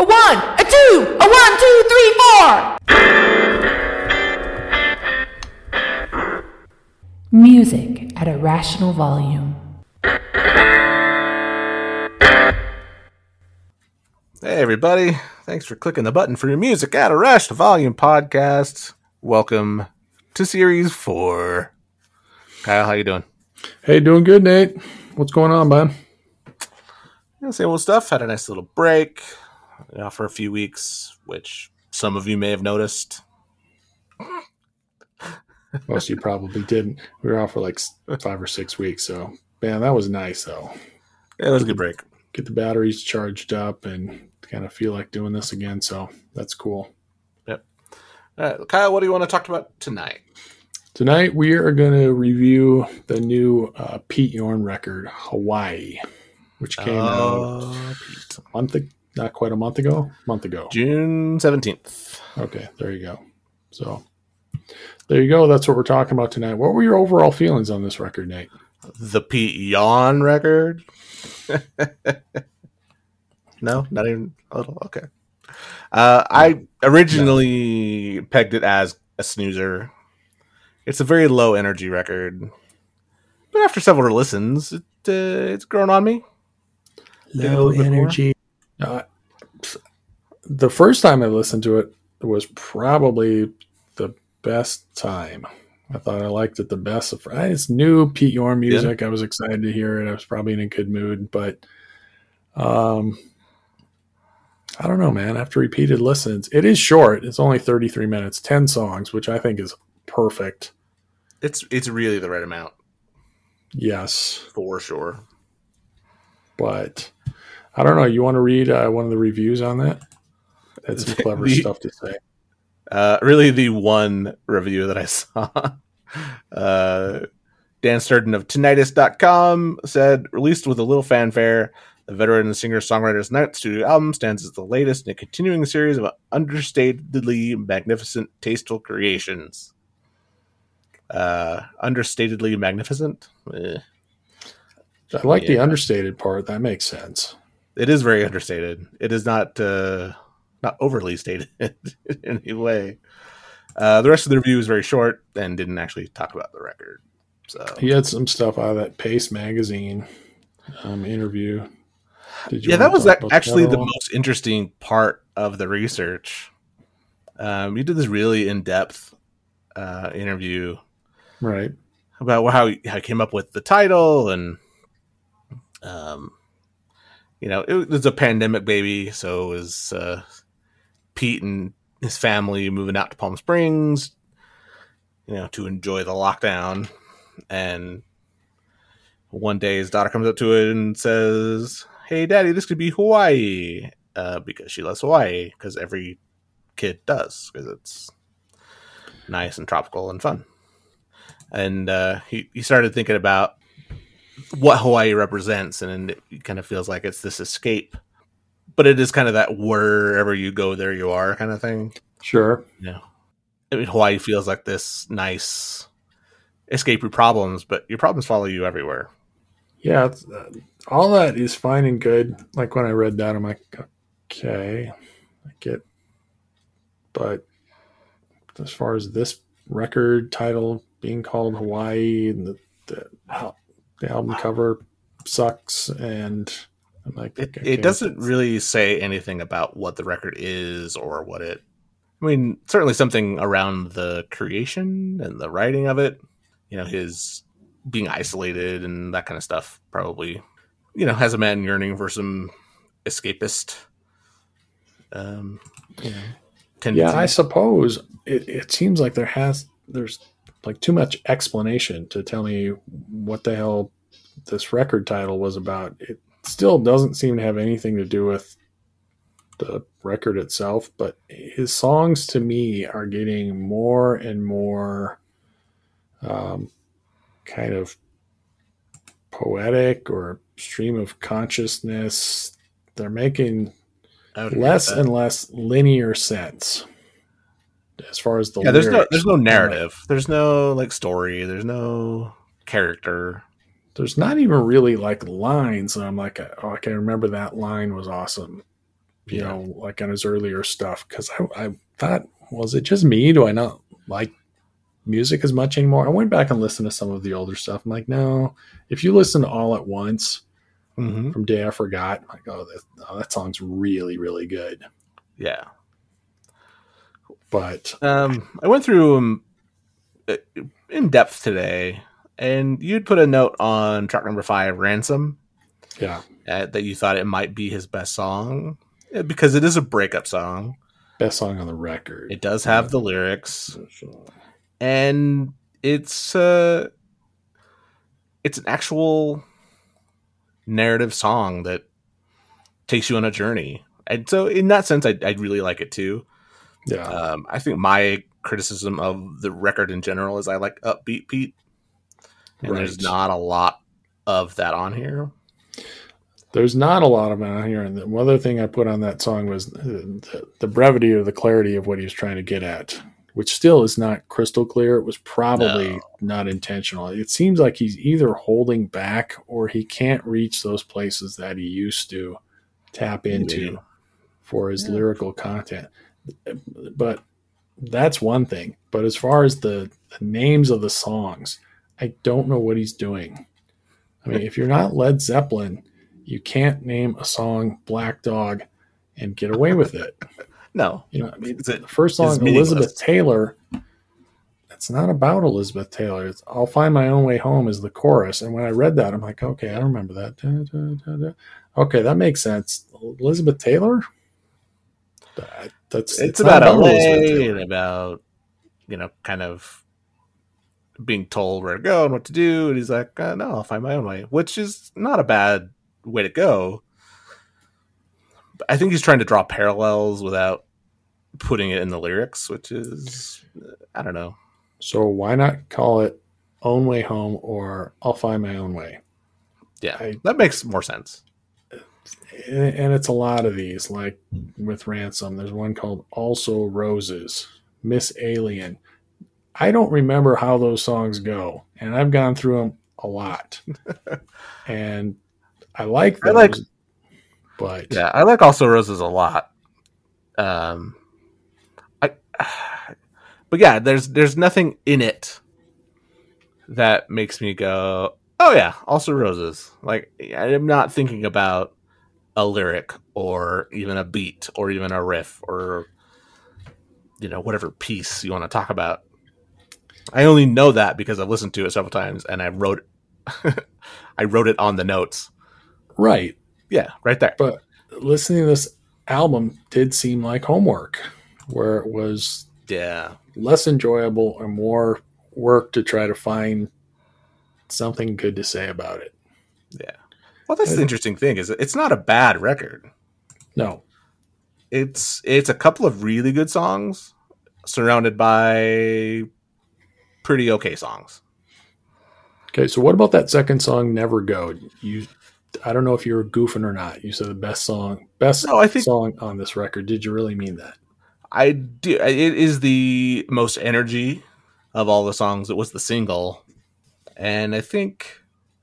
A one, a two, a one, two, three, four. Music at a rational volume. Hey everybody, thanks for clicking the button for your music at a rational volume podcast. Welcome to series four. Kyle, how you doing? Hey, doing good, Nate. What's going on, man? Yeah, same old stuff. Had a nice little break you know, for a few weeks, which some of you may have noticed. Most of you probably didn't. We were off for like five or six weeks, so man, that was nice though. Yeah, it was a good break. Get the batteries charged up and kind of feel like doing this again. So that's cool. Yep. All right, Kyle, what do you want to talk about tonight? Tonight we are going to review the new uh, Pete Yorn record, Hawaii, which came out Uh, Pete. a month, ag- not quite a month ago, month ago. June seventeenth. Okay, there you go. So there you go. That's what we're talking about tonight. What were your overall feelings on this record, Nate? The Pete Yawn record. no, not even a little. Okay. Uh, I originally pegged it as a snoozer. It's a very low energy record, but after several listens, it uh, it's grown on me. Low little more? energy. Uh, the first time I listened to it was probably the best time. I thought I liked it the best. It's new Pete Yorn music. I was excited to hear it. I was probably in a good mood, but um, I don't know, man. After repeated listens, it is short. It's only 33 minutes, 10 songs, which I think is perfect. It's it's really the right amount Yes, for sure. but I don't know. You want to read uh, one of the reviews on that? That's some clever The- stuff to say. Uh, really, the one review that I saw. Uh, Dan Sterdan of Tinnitist.com said, released with a little fanfare, the veteran singer songwriter's ninth studio album stands as the latest in a continuing series of understatedly magnificent, tasteful creations. Uh, understatedly magnificent? Eh. I like the understated part. That makes sense. It is very understated. It is not uh, not overly stated in any way. Uh, the rest of the review is very short and didn't actually talk about the record. So He had some stuff out of that Paste magazine um, interview. Did yeah, that was about actually that the most interesting part of the research. Um, you did this really in depth uh, interview right. about how how he came up with the title and um you know it was a pandemic baby so it was uh pete and his family moving out to palm springs you know to enjoy the lockdown. And one day his daughter comes up to it and says hey daddy this could be hawaii uh because she loves hawaii because every kid does because it's nice and tropical and fun. And uh, he he started thinking about what Hawaii represents, and it kind of feels like it's this escape, but it is kind of that wherever you go, there you are kind of thing. Sure. Yeah. I mean, Hawaii feels like this nice escape your problems, but your problems follow you everywhere. Yeah. It's, uh, all that is fine and good. Like when I read that, I'm like, okay, I get. But as far as this record title being called Hawaii and the, the, al- the album cover sucks, and I'm like, It, it doesn't really say anything about what the record is or what it. I mean, certainly something around the creation and the writing of it. You know, his being isolated and that kind of stuff probably, you know, has a man yearning for some escapist. Um, you know, Yeah. I suppose it, it seems like there has there's like too much explanation to tell me what the hell this record title was about. It still doesn't seem to have anything to do with the record itself, but his songs to me are getting more and more um, kind of poetic or stream of consciousness. They're making I would agree with less and less linear sense as far as the yeah. There's no there's no narrative. There's no like story. There's no character. There's not even really like lines, and I'm like, oh, I can remember that line was awesome. you Yeah. know, like on his earlier stuff. Because I, I thought, was it just me? Do I not like music as much anymore? I went back and listened to some of the older stuff. I'm like, no. If you listen to All at Once Mm-hmm. from Day I Forgot, I'm like, oh, that, oh, that song's really, really good. Yeah. But Um, I went through them in depth today, and you'd put a note on track number five, "Ransom," yeah, uh, that you thought it might be his best song uh, because it is a breakup song. best song on the record. It does have the lyrics, and it's uh, it's an actual narrative song that takes you on a journey. And so, in that sense, I I really like it too. yeah. Um, I think my criticism of the record in general is I like upbeat Pete, and there's not a lot of that on here. There's not a lot of it on here. And the one other thing I put on that song was the, the brevity or the clarity of what he was trying to get at, which still is not crystal clear. It was probably No. not intentional. It seems like he's either holding back or he can't reach those places that he used to tap into Maybe. for his Yeah. lyrical content. But that's one thing. But as far as the, the names of the songs, I don't know what he's doing. I mean, if you're not Led Zeppelin, you can't name a song Black Dog and get away with it. No, You know, I mean, Is it- the first song, it's. Elizabeth Taylor, it's not about Elizabeth Taylor. It's I'll Find My Own Way Home is the chorus. And when I read that, I'm like, okay, I remember that. Da, da, da. Okay, that makes sense. Elizabeth Taylor? That, that's it's, not about LA and about you know kind of being told where to go and what to do, and he's like, uh, "No, I'll find my own way," which is not a bad way to go. But I think he's trying to draw parallels without putting it in the lyrics, which is I don't know. So why not call it Own Way Home or I'll Find My Own Way? Yeah, I- that makes more sense. and it's a lot of these like with ransom there's one called also roses miss alien i don't remember how those songs go and i've gone through them a lot and i like I like- but Yeah, I like also roses a lot. Um, I, but yeah, there's there's nothing in it that makes me go, oh yeah, also roses. Like I'm not thinking about a lyric or even a beat or even a riff or you know whatever piece you want to talk about. I only know that because I've listened to it several times and I wrote I wrote it on the notes. right Yeah, right there. but listening to this album did seem like homework where it was Yeah. less enjoyable and more work to try to find something good to say about it Yeah. Well, that's the interesting thing is it's not a bad record. no It's it's a couple of really good songs surrounded by pretty okay songs. Okay, so what about that second song, "Never Go"? You, I don't know if you were goofing or not. You said the best song, best No, I think- song on this record. Did you really mean that? I do. It is the most energy of all the songs. It was the single, and I think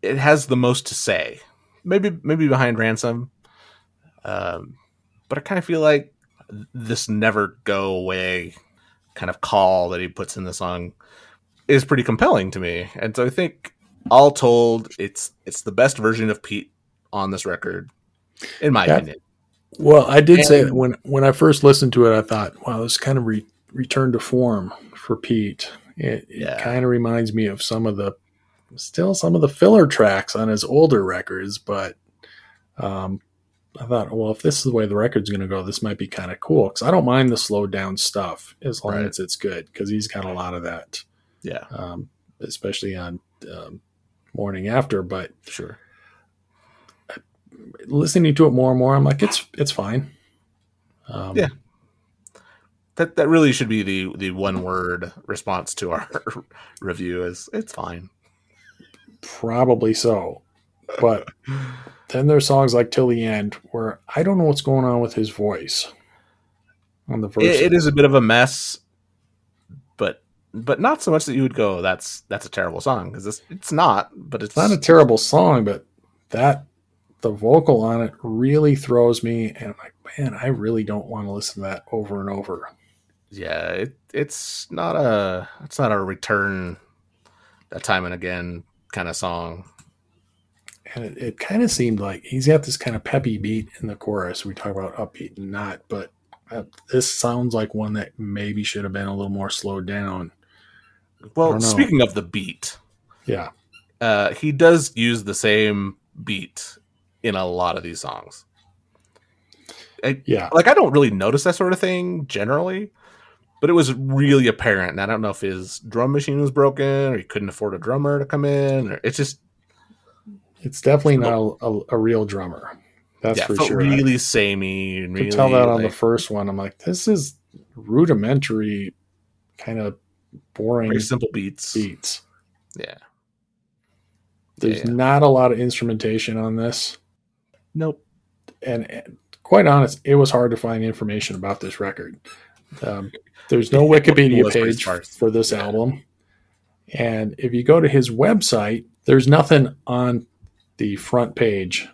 it has the most to say. Maybe maybe behind ransom, um, but I kind of feel like this never go away kind of call that he puts in the song is pretty compelling to me, and so I think all told, it's it's the best version of Pete on this record, in my Yeah. opinion. Well, I did say that when when I first listened to it, I thought, "Wow, this kind of re- returned to form for Pete." It, it Yeah. kind of reminds me of some of the, still some of the filler tracks on his older records, but um, I thought, well, if this is the way the record's going to go, this might be kind of cool because I don't mind the slowed down stuff as long Right. as it's good because he's got a lot of that. Yeah, um, especially on um, morning after. But sure. listening to it more and more, I'm like, it's it's fine. Um, Yeah. That that really should be the the one word response to our review is it's fine. probably so. But then there's songs like "Till the End" where I don't know what's going on with his voice on the verse. It, it is a bit of a mess, but not so much that you would go that's that's a terrible song because it's it's not. But it's, It's not a terrible song, but that the vocal on it really throws me, and I'm like, man, I really don't want to listen to that over and over. Yeah, it, it's not a it's not a return that time and again kind of song. And it, it kind of seemed like he's got this kind of peppy beat in the chorus. We talk about upbeat and not, but uh, this sounds like one that maybe should have been a little more slowed down. Well, speaking of the beat, yeah, uh, he does use the same beat in a lot of these songs. I, yeah, like I don't really notice that sort of thing generally, but it was really apparent. And I don't know if his drum machine was broken or he couldn't afford a drummer to come in, or it's just it's definitely not a, a, real drummer. That's yeah, for sure. really samey and really could tell that on like, the first one. I'm like, this is rudimentary, kind of boring very simple beats. beats. Yeah. There's yeah. not a lot of instrumentation on this, Nope. and, and quite honest, it was hard to find information about this record. Um, there's no Wikipedia page for this Yeah. album, and if you go to his website, there's nothing on the front page.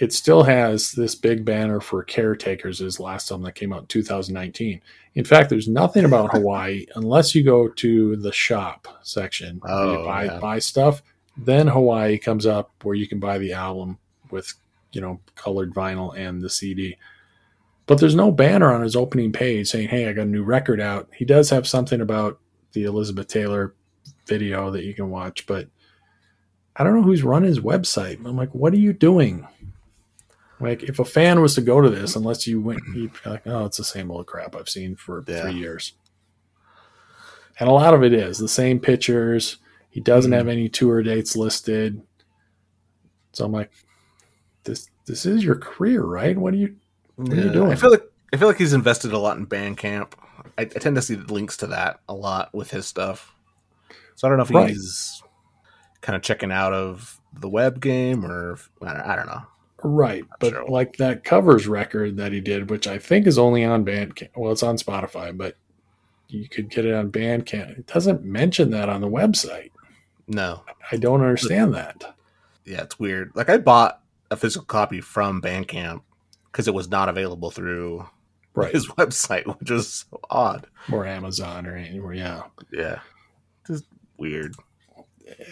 It still has this big banner for Caretakers, his last album that came out in 2019. In fact, there's nothing about Hawaii unless you go to the shop section Oh, buy yeah. buy stuff. Then Hawaii comes up where you can buy the album with you know colored vinyl and the CD. But there's no banner on his opening page saying, "Hey, I got a new record out." He does have something about the Elizabeth Taylor video that you can watch, but I don't know who's run his website. I'm like, "What are you doing?" Like, if a fan was to go to this, unless you went, you'd be like, "Oh, it's the same old crap I've seen for Yeah. three years." And a lot of it is the same pictures. He doesn't Mhm. have any tour dates listed. So I'm like, this this is your career, right? What are you What are you doing? I feel like I feel like he's invested a lot in Bandcamp. I, I tend to see links to that a lot with his stuff. So I don't know if Right. he's kind of checking out of the web game or I, don't, I don't know. Right? But sure. like that covers record that he did, which I think is only on Bandcamp. Well, it's on Spotify, but you could get it on Bandcamp. It doesn't mention that on the website. No, I don't understand that. yeah, it's weird. Like I bought a physical copy from Bandcamp because it was not available through Right. his website, which is so odd. or Amazon or anywhere, yeah. Yeah, just weird.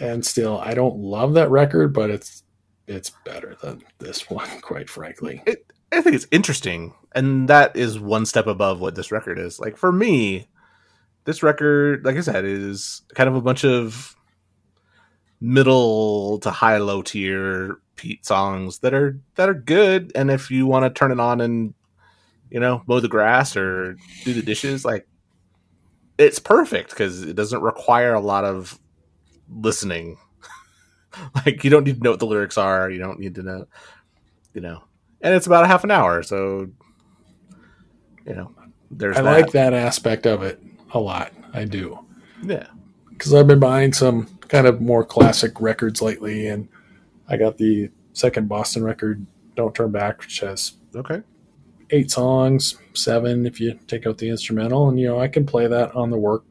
And still, I don't love that record, but it's it's better than this one, quite frankly. it, I think it's interesting, and that is one step above what this record is. Like for me, this record, like I said, is kind of a bunch of middle to high low tier Pete songs that are that are good. And if you want to turn it on and you know mow the grass or do the dishes, like it's perfect because it doesn't require a lot of listening. like you don't need to know what the lyrics are. You don't need to know, you know and it's about a half an hour so you know there's I that. like that aspect of it a lot. I do. yeah because I've been buying some kind of more classic records lately, and I got the second Boston record, "Don't Turn Back," which has okay eight songs, seven if you take out the instrumental, and you know I can play that on the work,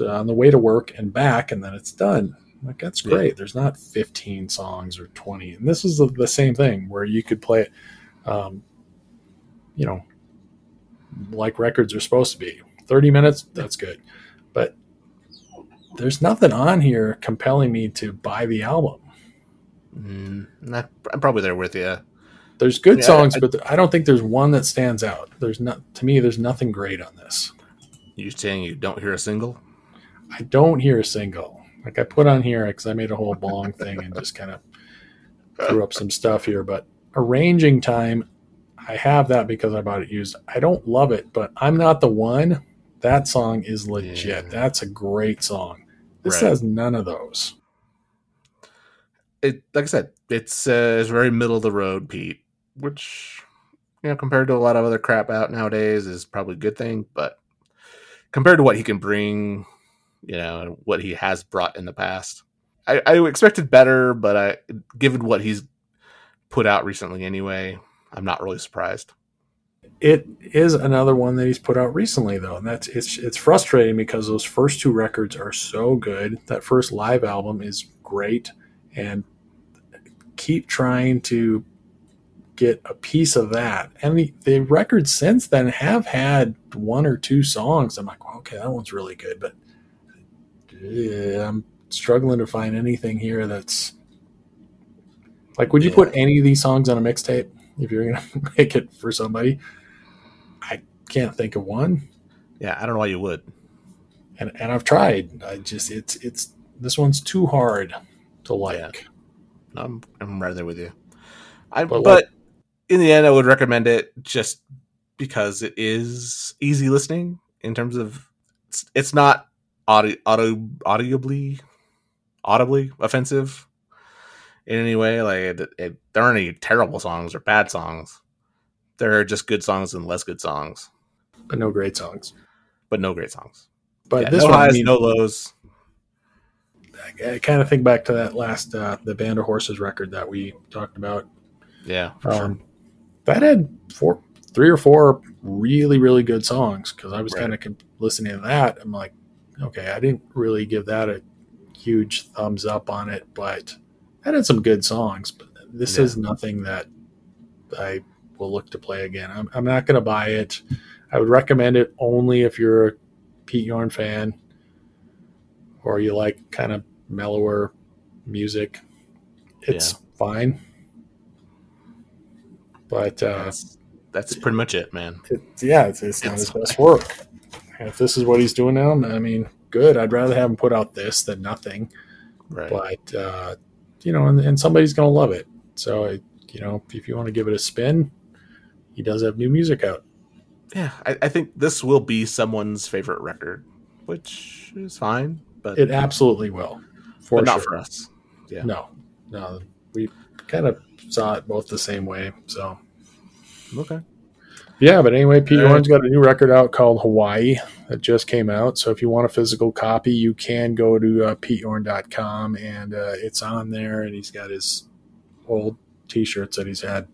uh, on the way to work and back, and then it's done. Like that's Yeah. great. There's not 15 songs or 20, and this is the, the same thing where you could play it, um, you know, like records are supposed to be. 30 minutes, that's good, but there's nothing on here compelling me to buy the album. mm, I- i'm probably there with you There's good Yeah, songs, I- but I don't think there's one that stands out. There's not to me. There's nothing great on this. you saying you don't hear a single I don't hear a single. Like I put on here because I made a whole bong thing and just kind of threw up some stuff here. But arranging time, I have that because I bought it used. I don't love it, but I'm not the one. That song is legit. Yeah. That's a great song. This Right. has none of those. it like i said it's uh, it's very middle of the road pete which you know compared to a lot of other crap out nowadays is probably a good thing but compared to what he can bring you know and what he has brought in the past i, I expected better but i given what he's put out recently anyway i'm not really surprised It is another one that he's put out recently, though, and that's it's it's frustrating because those first two records are so good. That first live album is great, and keep trying to get a piece of that. And the, the records since then have had one or two songs. I'm like, okay, that one's really good, but yeah, I'm struggling to find anything here that's like. Would you Yeah. put any of these songs on a mixtape if you're gonna make it for somebody? I can't think of one, Yeah, I don't know why you would. and and I've tried. I just it's it's this one's too hard to like. Yeah. I'm I'm right there with you. I But but, what- in the end, I would recommend it just because it is easy listening in terms of it's, it's not audio, audio audibly audibly offensive in any way. Like it, it, there aren't any terrible songs or bad songs. There are just good songs and less good songs, but no great songs. but no great songs. But Yeah, this no one, I highs, mean, no lows. I, kind of think back to that last uh, the Band of Horses record that we talked about. Yeah, for sure. Um, that had four, three or four really, really good songs because I was Right. kind of listening to that. I'm like, okay, I didn't really give that a huge thumbs up on it, but that had some good songs. But this Yeah. is nothing that I will look to play again. I'm, I'm not going to buy it. I would recommend it only if you're a Pete Yorn fan or you like kind of mellower music. It's fine. But uh, that's, that's pretty much it, man. it, yeah, it's, it's not It's his best work. If this is what he's doing now, I mean, good. I'd rather have him put out this than nothing. Right. But uh, you know, and, and somebody's gonna love it. So it, you know, if you want to give it a spin, he does have new music out. yeah, I, I think this will be someone's favorite record, which is fine, but, It absolutely will, for but sure. not for us. Yeah. No, no, we kind of saw it both the same way. So Okay. Yeah, but anyway, Pete. Yorn got a new record out called Hawaii that just came out. So if you want a physical copy, you can go to uh, peteyorn.com and uh, it's on there. And he's got his old T-shirts that he's had,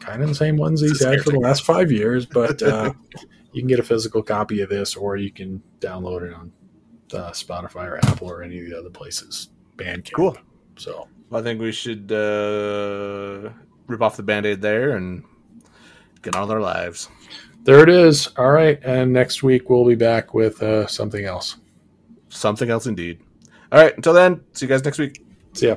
kind of the same ones he's had for the last five years. But uh, you can get a physical copy of this, or you can download it on uh, Spotify or Apple or any of the other places. Bandcamp. Cool. So I think we should uh, rip off the band aid there and get on with our lives. there it is. All right, and next week we'll be back with uh, something else. Something else indeed. All right. Until then, see you guys next week. See ya.